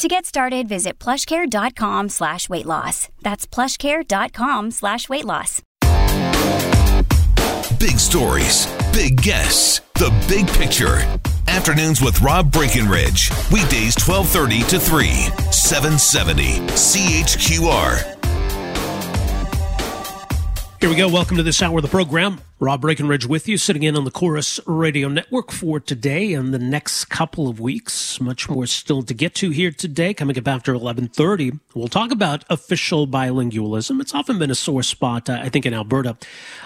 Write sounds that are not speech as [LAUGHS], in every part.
To get started, visit plushcare.com slash weight loss. That's plushcare.com slash weight loss. Big stories, big guests, the big picture. Afternoons with Rob Breckenridge. Weekdays 1230 to 3, 770 CHQR. Here we go. Welcome to this hour of the program. Rob Breckenridge with you, sitting in on the Corus Radio Network for today and the next couple of weeks. Much more still to get to here today. Coming up after 11:30, we'll talk about official bilingualism. It's often been a sore spot, uh, I think, in Alberta.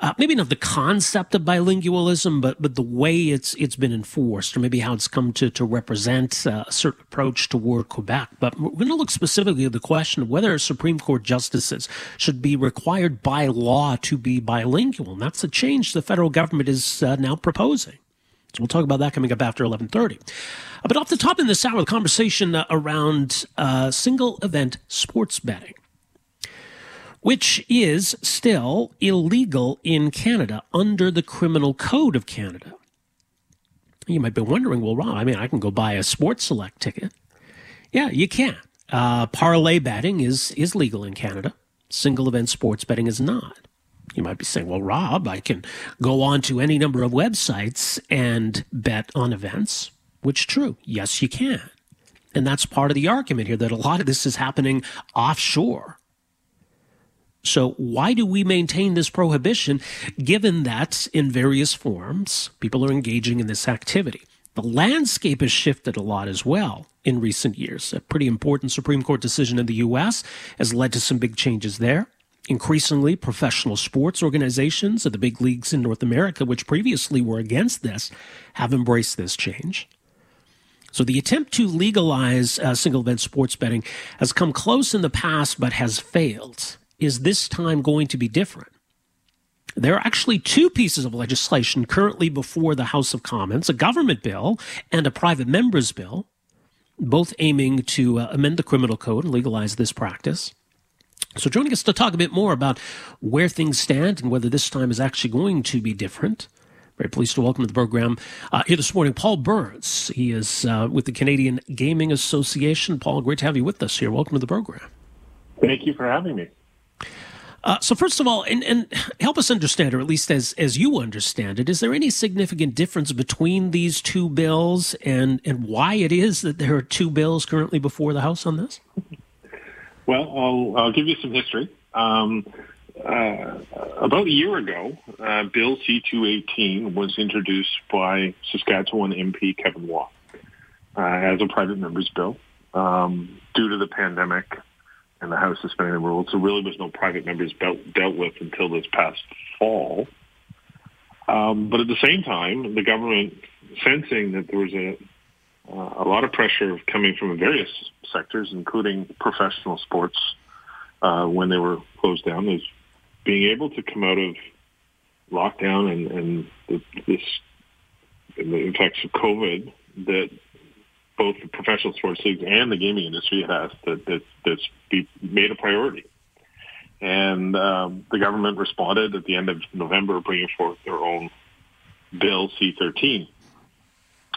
Uh, maybe not the concept of bilingualism, but but the way it's it's been enforced, or maybe how it's come to to represent uh, a certain approach toward Quebec. But we're going to look specifically at the question of whether Supreme Court justices should be required by law to be bilingual. And that's a change change the federal government is uh, now proposing. So we'll talk about that coming up after 11:30. Uh, but off the top in this hour, the conversation uh, around uh, single event sports betting, which is still illegal in Canada under the Criminal Code of Canada. You might be wondering, well, Rob, I mean, I can go buy a Sports Select ticket. Yeah, you can. Uh, parlay betting is is legal in Canada. Single event sports betting is not. You might be saying, well, Rob, I can go on to any number of websites and bet on events, which true. Yes, you can. And that's part of the argument here that a lot of this is happening offshore. So, why do we maintain this prohibition given that in various forms people are engaging in this activity? The landscape has shifted a lot as well in recent years. A pretty important Supreme Court decision in the U.S. has led to some big changes there. Increasingly, professional sports organizations of the big leagues in North America, which previously were against this, have embraced this change. So the attempt to legalize uh, single event sports betting has come close in the past but has failed. Is this time going to be different? There are actually two pieces of legislation currently before the House of Commons a government bill and a private member's bill, both aiming to uh, amend the criminal code and legalize this practice. So, joining us to talk a bit more about where things stand and whether this time is actually going to be different. Very pleased to welcome to the program uh, here this morning Paul Burns. He is uh, with the Canadian Gaming Association. Paul, great to have you with us here. Welcome to the program. Thank you for having me. Uh, so first of all, and, and help us understand, or at least as as you understand it, is there any significant difference between these two bills, and and why it is that there are two bills currently before the House on this? Well, I'll, I'll give you some history. Um, uh, about a year ago, uh, Bill C-218 was introduced by Saskatchewan MP Kevin Waugh uh, as a private member's bill. Um, due to the pandemic and the House suspending the rules, there really was no private members dealt, dealt with until this past fall. Um, but at the same time, the government, sensing that there was a uh, a lot of pressure coming from various sectors, including professional sports, uh, when they were closed down, is being able to come out of lockdown and, and the, this and the effects of COVID that both the professional sports leagues and the gaming industry has that, that that's be made a priority. And um, the government responded at the end of November, bringing forth their own bill C13,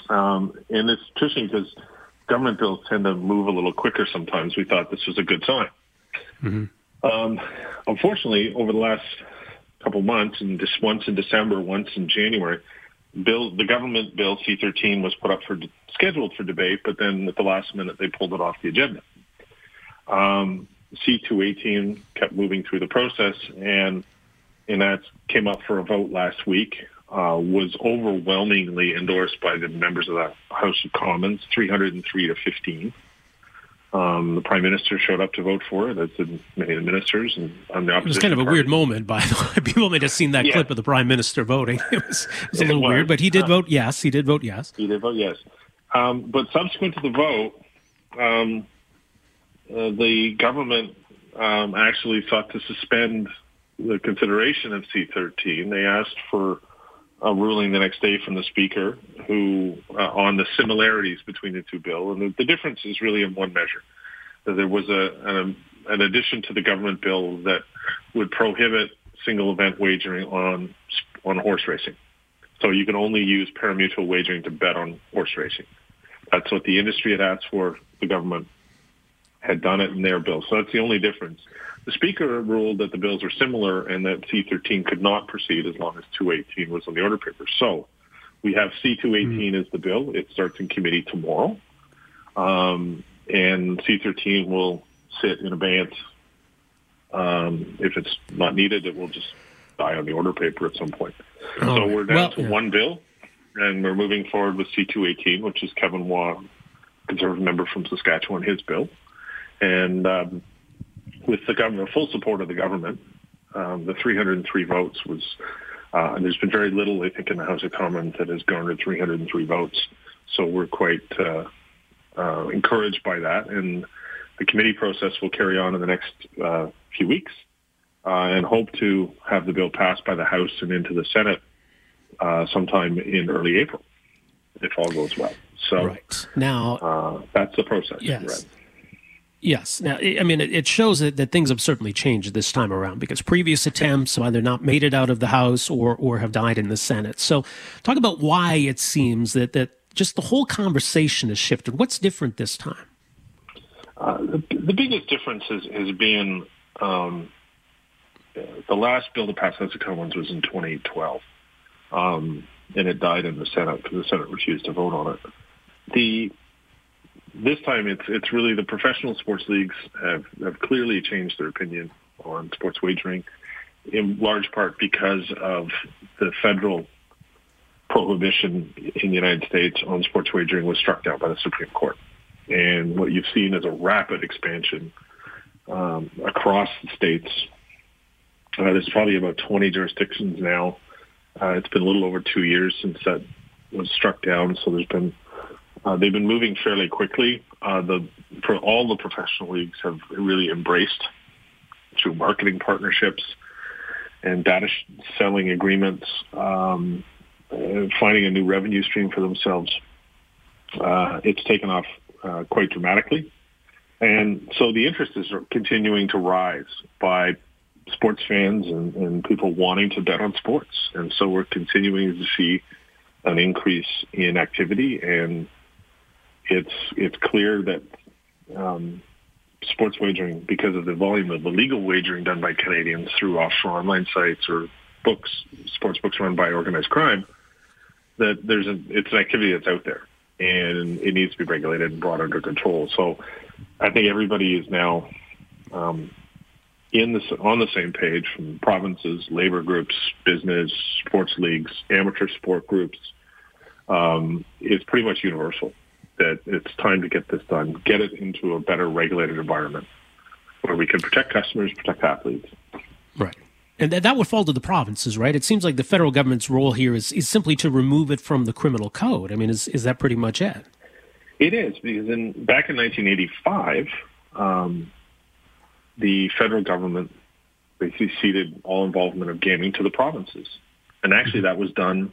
um, and it's interesting because government bills tend to move a little quicker sometimes. We thought this was a good sign. Mm-hmm. Um, unfortunately, over the last couple months, and just once in December, once in January, bill the government bill C13 was put up for scheduled for debate, but then at the last minute they pulled it off the agenda. Um, C218 kept moving through the process, and and that came up for a vote last week uh, was overwhelmingly endorsed by the members of the House of Commons, 303 to 15. Um, the prime minister showed up to vote for it, as did many of the ministers. And on the opposition, it was kind of a party. weird moment, by the [LAUGHS] way. People may have seen that yeah. clip of the prime minister voting. [LAUGHS] It was, it was a little was. weird, but he did uh, vote yes. He did vote yes. He did vote yes. Um, but subsequent to the vote, um, uh, the government um, actually sought to suspend the consideration of C13, they asked for a ruling the next day from the speaker who uh, on the similarities between the two bills, and the, the difference is really in one measure. That there was a an, an addition to the government bill that would prohibit single event wagering on on horse racing. So you can only use parimutuel wagering to bet on horse racing. That's what the industry had asked for the government had done it in their bill so that's the only difference the Speaker ruled that the bills are similar and that C13 could not proceed as long as 218 was on the order paper. So we have C218 mm. as the bill. It starts in committee tomorrow. Um, and C13 will sit in abeyance. Um, if it's not needed, it will just die on the order paper at some point. Oh, so we're down well, to yeah. one bill, and we're moving forward with C218, which is Kevin Waugh, Conservative member from Saskatchewan, his bill. And um, with the government, full support of the government. Um, the 303 votes was, uh, and there's been very little, I think, in the House of Commons that has garnered 303 votes. So we're quite uh, uh, encouraged by that, and the committee process will carry on in the next uh, few weeks, uh, and hope to have the bill passed by the House and into the Senate uh, sometime in early April, if all goes well. So right. now that's the process. Yes. Yes. Now, I mean, it shows that, that things have certainly changed this time around because previous attempts have either not made it out of the House or, or have died in the Senate. So, talk about why it seems that, that just the whole conversation has shifted. What's different this time? Uh, the, biggest difference has, has been um, the last bill to pass House of Commons was in 2012, um, and it died in the Senate because the Senate refused to vote on it. The this time it's it's really the professional sports leagues have, have clearly changed their opinion on sports wagering, in large part because of the federal prohibition in the United States on sports wagering was struck down by the Supreme Court. And what you've seen is a rapid expansion um, across the states. Uh, there's probably about 20 jurisdictions now. Uh, it's been a little over two years since that was struck down, so there's been uh, they've been moving fairly quickly. Uh, the for all the professional leagues have really embraced through marketing partnerships and data selling agreements, um, finding a new revenue stream for themselves. Uh, it's taken off uh, quite dramatically, and so the interest is continuing to rise by sports fans and, and people wanting to bet on sports, and so we're continuing to see an increase in activity and it's it's clear that um, sports wagering, because of the volume of illegal wagering done by Canadians through offshore online sites or books, sports books run by organized crime, that there's a, it's an activity that's out there and it needs to be regulated and brought under control. So I think everybody is now um, in this on the same page from provinces, labor groups, business, sports leagues, amateur sport groups. Um, it's pretty much universal that it's time to get this done, get it into a better regulated environment where we can protect customers, protect athletes. Right. And that would fall to the provinces, right? It seems like the federal government's role here is, is simply to remove it from the criminal code. I mean, is, is that pretty much it? It is, because in, back in 1985, um, the federal government basically ceded all involvement of gaming to the provinces. And actually, that was done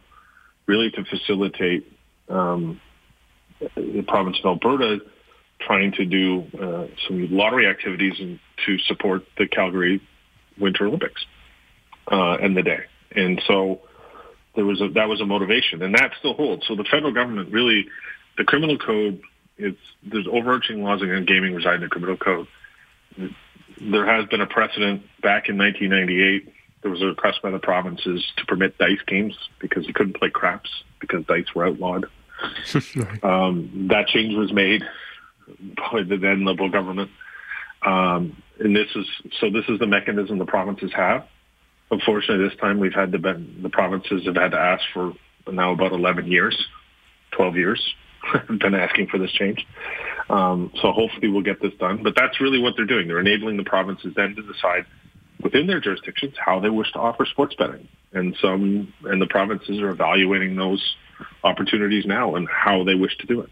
really to facilitate um, the province of Alberta trying to do uh, some lottery activities and to support the Calgary Winter Olympics uh, and the day. And so there was a, that was a motivation, and that still holds. So the federal government really, the criminal code, it's there's overarching laws against gaming reside in the criminal code. There has been a precedent back in 1998. There was a request by the provinces to permit dice games because you couldn't play craps because dice were outlawed. [LAUGHS] um, that change was made by the then Liberal government. Um, and this is so. This is the mechanism the provinces have. Unfortunately, this time we've had been, the provinces have had to ask for now about 11 years, 12 years. [LAUGHS] been asking for this change. Um, so hopefully we'll get this done. But that's really what they're doing. They're enabling the provinces then to decide within their jurisdictions how they wish to offer sports betting. And some and the provinces are evaluating those opportunities now and how they wish to do it.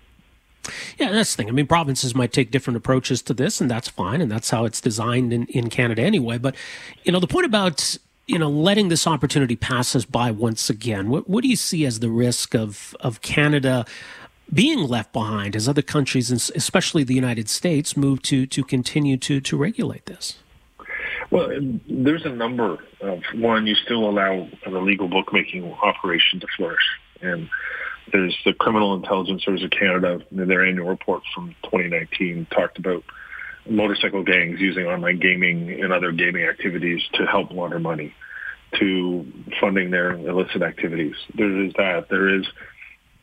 Yeah, that's the thing. I mean, provinces might take different approaches to this, and that's fine, and that's how it's designed in, in Canada anyway. But, you know, the point about you know, letting this opportunity pass us by once again. What, what do you see as the risk of of Canada being left behind as other countries, especially the United States, move to to continue to to regulate this? Well, there's a number of one. You still allow an illegal bookmaking operation to flourish, and there's the Criminal Intelligence Service of Canada. in Their annual report from 2019 talked about motorcycle gangs using online gaming and other gaming activities to help launder money, to funding their illicit activities. There is that. There is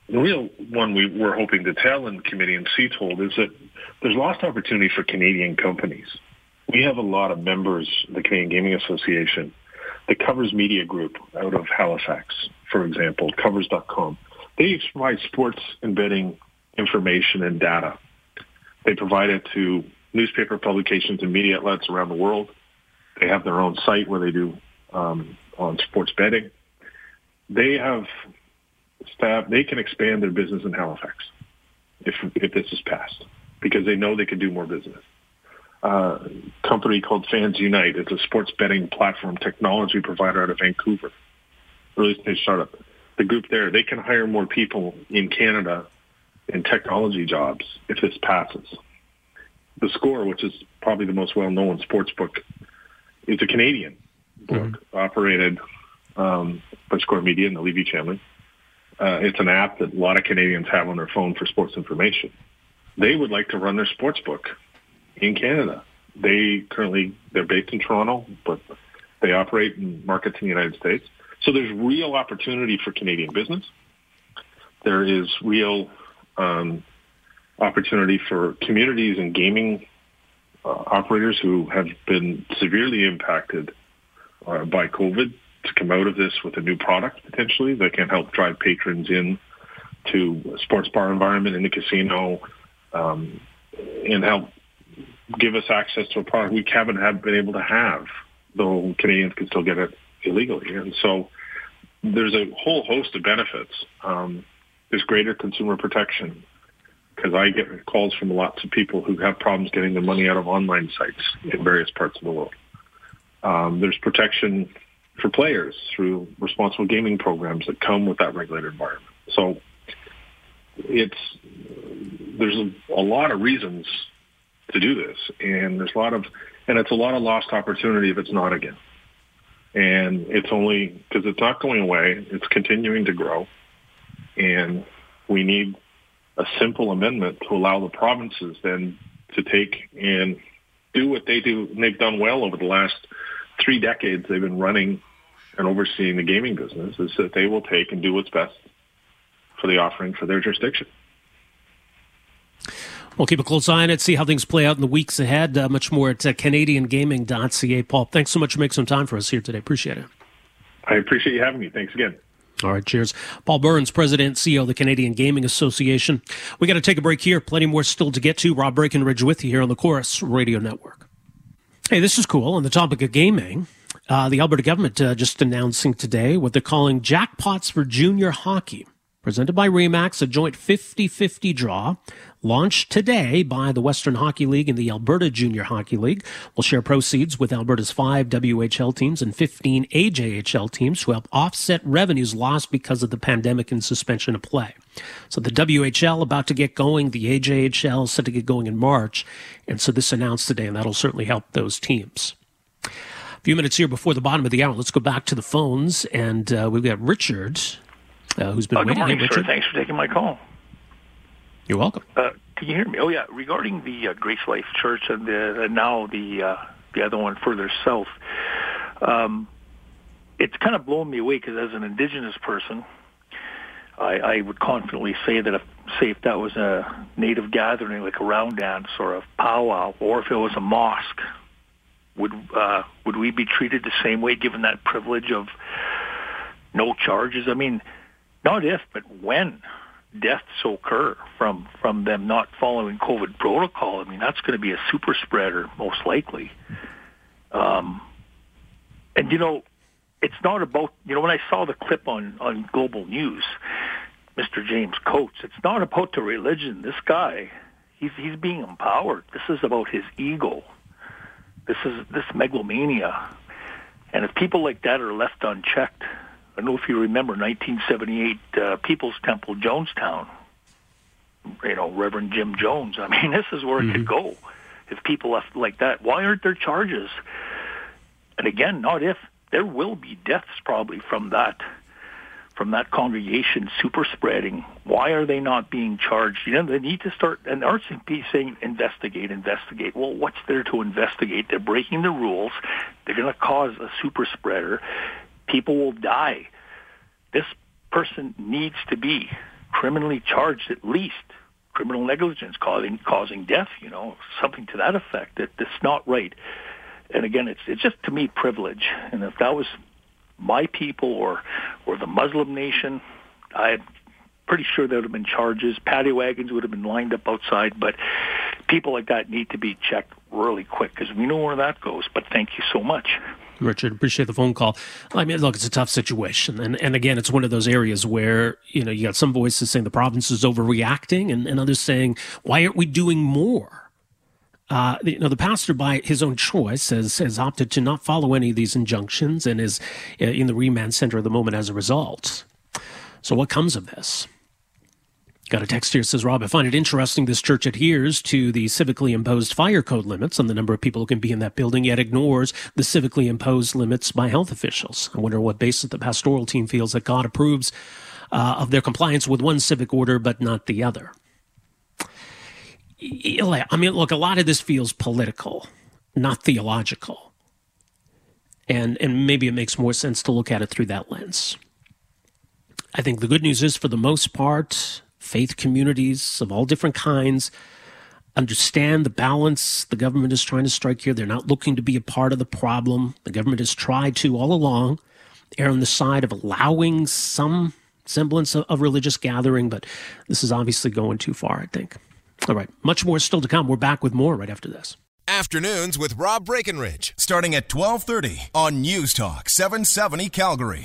the real one we were hoping to tell in committee and see told is that there's lost opportunity for Canadian companies. We have a lot of members of the Canadian Gaming Association. The Covers Media Group out of Halifax, for example, covers.com. They provide sports and betting information and data. They provide it to newspaper publications and media outlets around the world. They have their own site where they do um, on sports betting. They have staff. They can expand their business in Halifax if if this is passed because they know they can do more business. Uh, company called Fans Unite. It's a sports betting platform technology provider out of Vancouver, early stage startup. The group there, they can hire more people in Canada in technology jobs if this passes the score, which is probably the most well-known sports book, is a Canadian book mm-hmm. operated um, by Score Media and the Levy family. Uh, it's an app that a lot of Canadians have on their phone for sports information. They would like to run their sports book in Canada. They currently they're based in Toronto, but they operate in markets in the United States. So there's real opportunity for Canadian business. There is real um, opportunity for communities and gaming uh, operators who have been severely impacted uh, by COVID to come out of this with a new product potentially that can help drive patrons in to a sports bar environment in the casino um, and help give us access to a product we haven't have been able to have, though Canadians can still get it illegally. And so there's a whole host of benefits. Um, there's greater consumer protection because I get calls from lots of people who have problems getting their money out of online sites in various parts of the world. Um, there's protection for players through responsible gaming programs that come with that regulated environment. So it's there's a, a lot of reasons to do this, and there's a lot of and it's a lot of lost opportunity if it's not again. And it's only because it's not going away; it's continuing to grow, and we need a simple amendment to allow the provinces then to take and do what they do. And they've done well over the last three decades. They've been running and overseeing the gaming business. Is that they will take and do what's best for the offering for their jurisdiction. We'll keep a close eye on it, see how things play out in the weeks ahead. Uh, much more at uh, CanadianGaming.ca. Paul, thanks so much for making some time for us here today. Appreciate it. I appreciate you having me. Thanks again. All right, cheers. Paul Burns, President CEO of the Canadian Gaming Association. We got to take a break here. Plenty more still to get to. Rob Breckenridge with you here on the Corus Radio Network. Hey, this is cool. On the topic of gaming, uh, the Alberta government uh, just announcing today what they're calling jackpots for junior hockey presented by Remax, a joint 50-50 draw launched today by the Western Hockey League and the Alberta Junior Hockey League. will share proceeds with Alberta's five WHL teams and 15 AJHL teams to help offset revenues lost because of the pandemic and suspension of play. So the WHL about to get going, the AJHL set to get going in March, and so this announced today, and that'll certainly help those teams. A few minutes here before the bottom of the hour. Let's go back to the phones, and uh, we've got Richard uh, who's been uh, waiting. Good morning, hey, sir. Thanks for taking my call. You're welcome. Uh, can you hear me? Oh yeah, regarding the uh, Grace Life Church and the now the uh, the other one further south, um, it's kind of blown me away because as an Indigenous person, I, I would confidently say that if say if that was a native gathering like a round dance or a powwow, or if it was a mosque, would uh, would we be treated the same way given that privilege of no charges? I mean, not if, but when deaths occur from from them not following COVID protocol. I mean, that's going to be a super spreader most likely. Um, and you know, it's not about you know when I saw the clip on on Global News, Mr. James Coates. It's not about the religion. This guy, he's he's being empowered. This is about his ego. This is this megalomania And if people like that are left unchecked, I don't know if you remember 1978 uh, People's Temple, Jonestown. You know, Reverend Jim Jones. I mean, [LAUGHS] this is where mm-hmm. it could mm-hmm. go if people left like that. Why aren't there charges? And again, not if. There will be deaths probably from that from that congregation super spreading. Why are they not being charged? You know, they need to start, and RCMP saying investigate, investigate. Well, what's there to investigate? They're breaking the rules. They're going to cause a super spreader. People will die. This person needs to be criminally charged at least. Criminal negligence causing causing death, you know, something to that effect. That that's not right. And again, it's it's just to me privilege. And if that was my people or or the Muslim nation, I'm pretty sure there would have been charges. Paddy wagons would have been lined up outside, but people like that need to be checked really quick because we know where that goes. But thank you so much. Richard, appreciate the phone call. I mean, look, it's a tough situation. And, and again, it's one of those areas where, you know, you got some voices saying the province is overreacting and, and others saying, why aren't we doing more? Uh, you know, the pastor, by his own choice, has, has opted to not follow any of these injunctions and is uh, in the remand center at the moment as a result. So, what comes of this? Got a text here says, Rob, I find it interesting this church adheres to the civically imposed fire code limits on the number of people who can be in that building, yet ignores the civically imposed limits by health officials. I wonder what basis the pastoral team feels that God approves uh, of their compliance with one civic order but not the other. I mean, look, a lot of this feels political, not theological. And, and maybe it makes more sense to look at it through that lens. I think the good news is, for the most part, faith communities of all different kinds understand the balance the government is trying to strike here. They're not looking to be a part of the problem. The government has tried to, all along, err on the side of allowing some semblance of, of religious gathering, but this is obviously going too far, I think. All right, much more still to come. We're back with more right after this. Afternoons with Rob Breckenridge, starting at 1230 on News Talk 770 Calgary.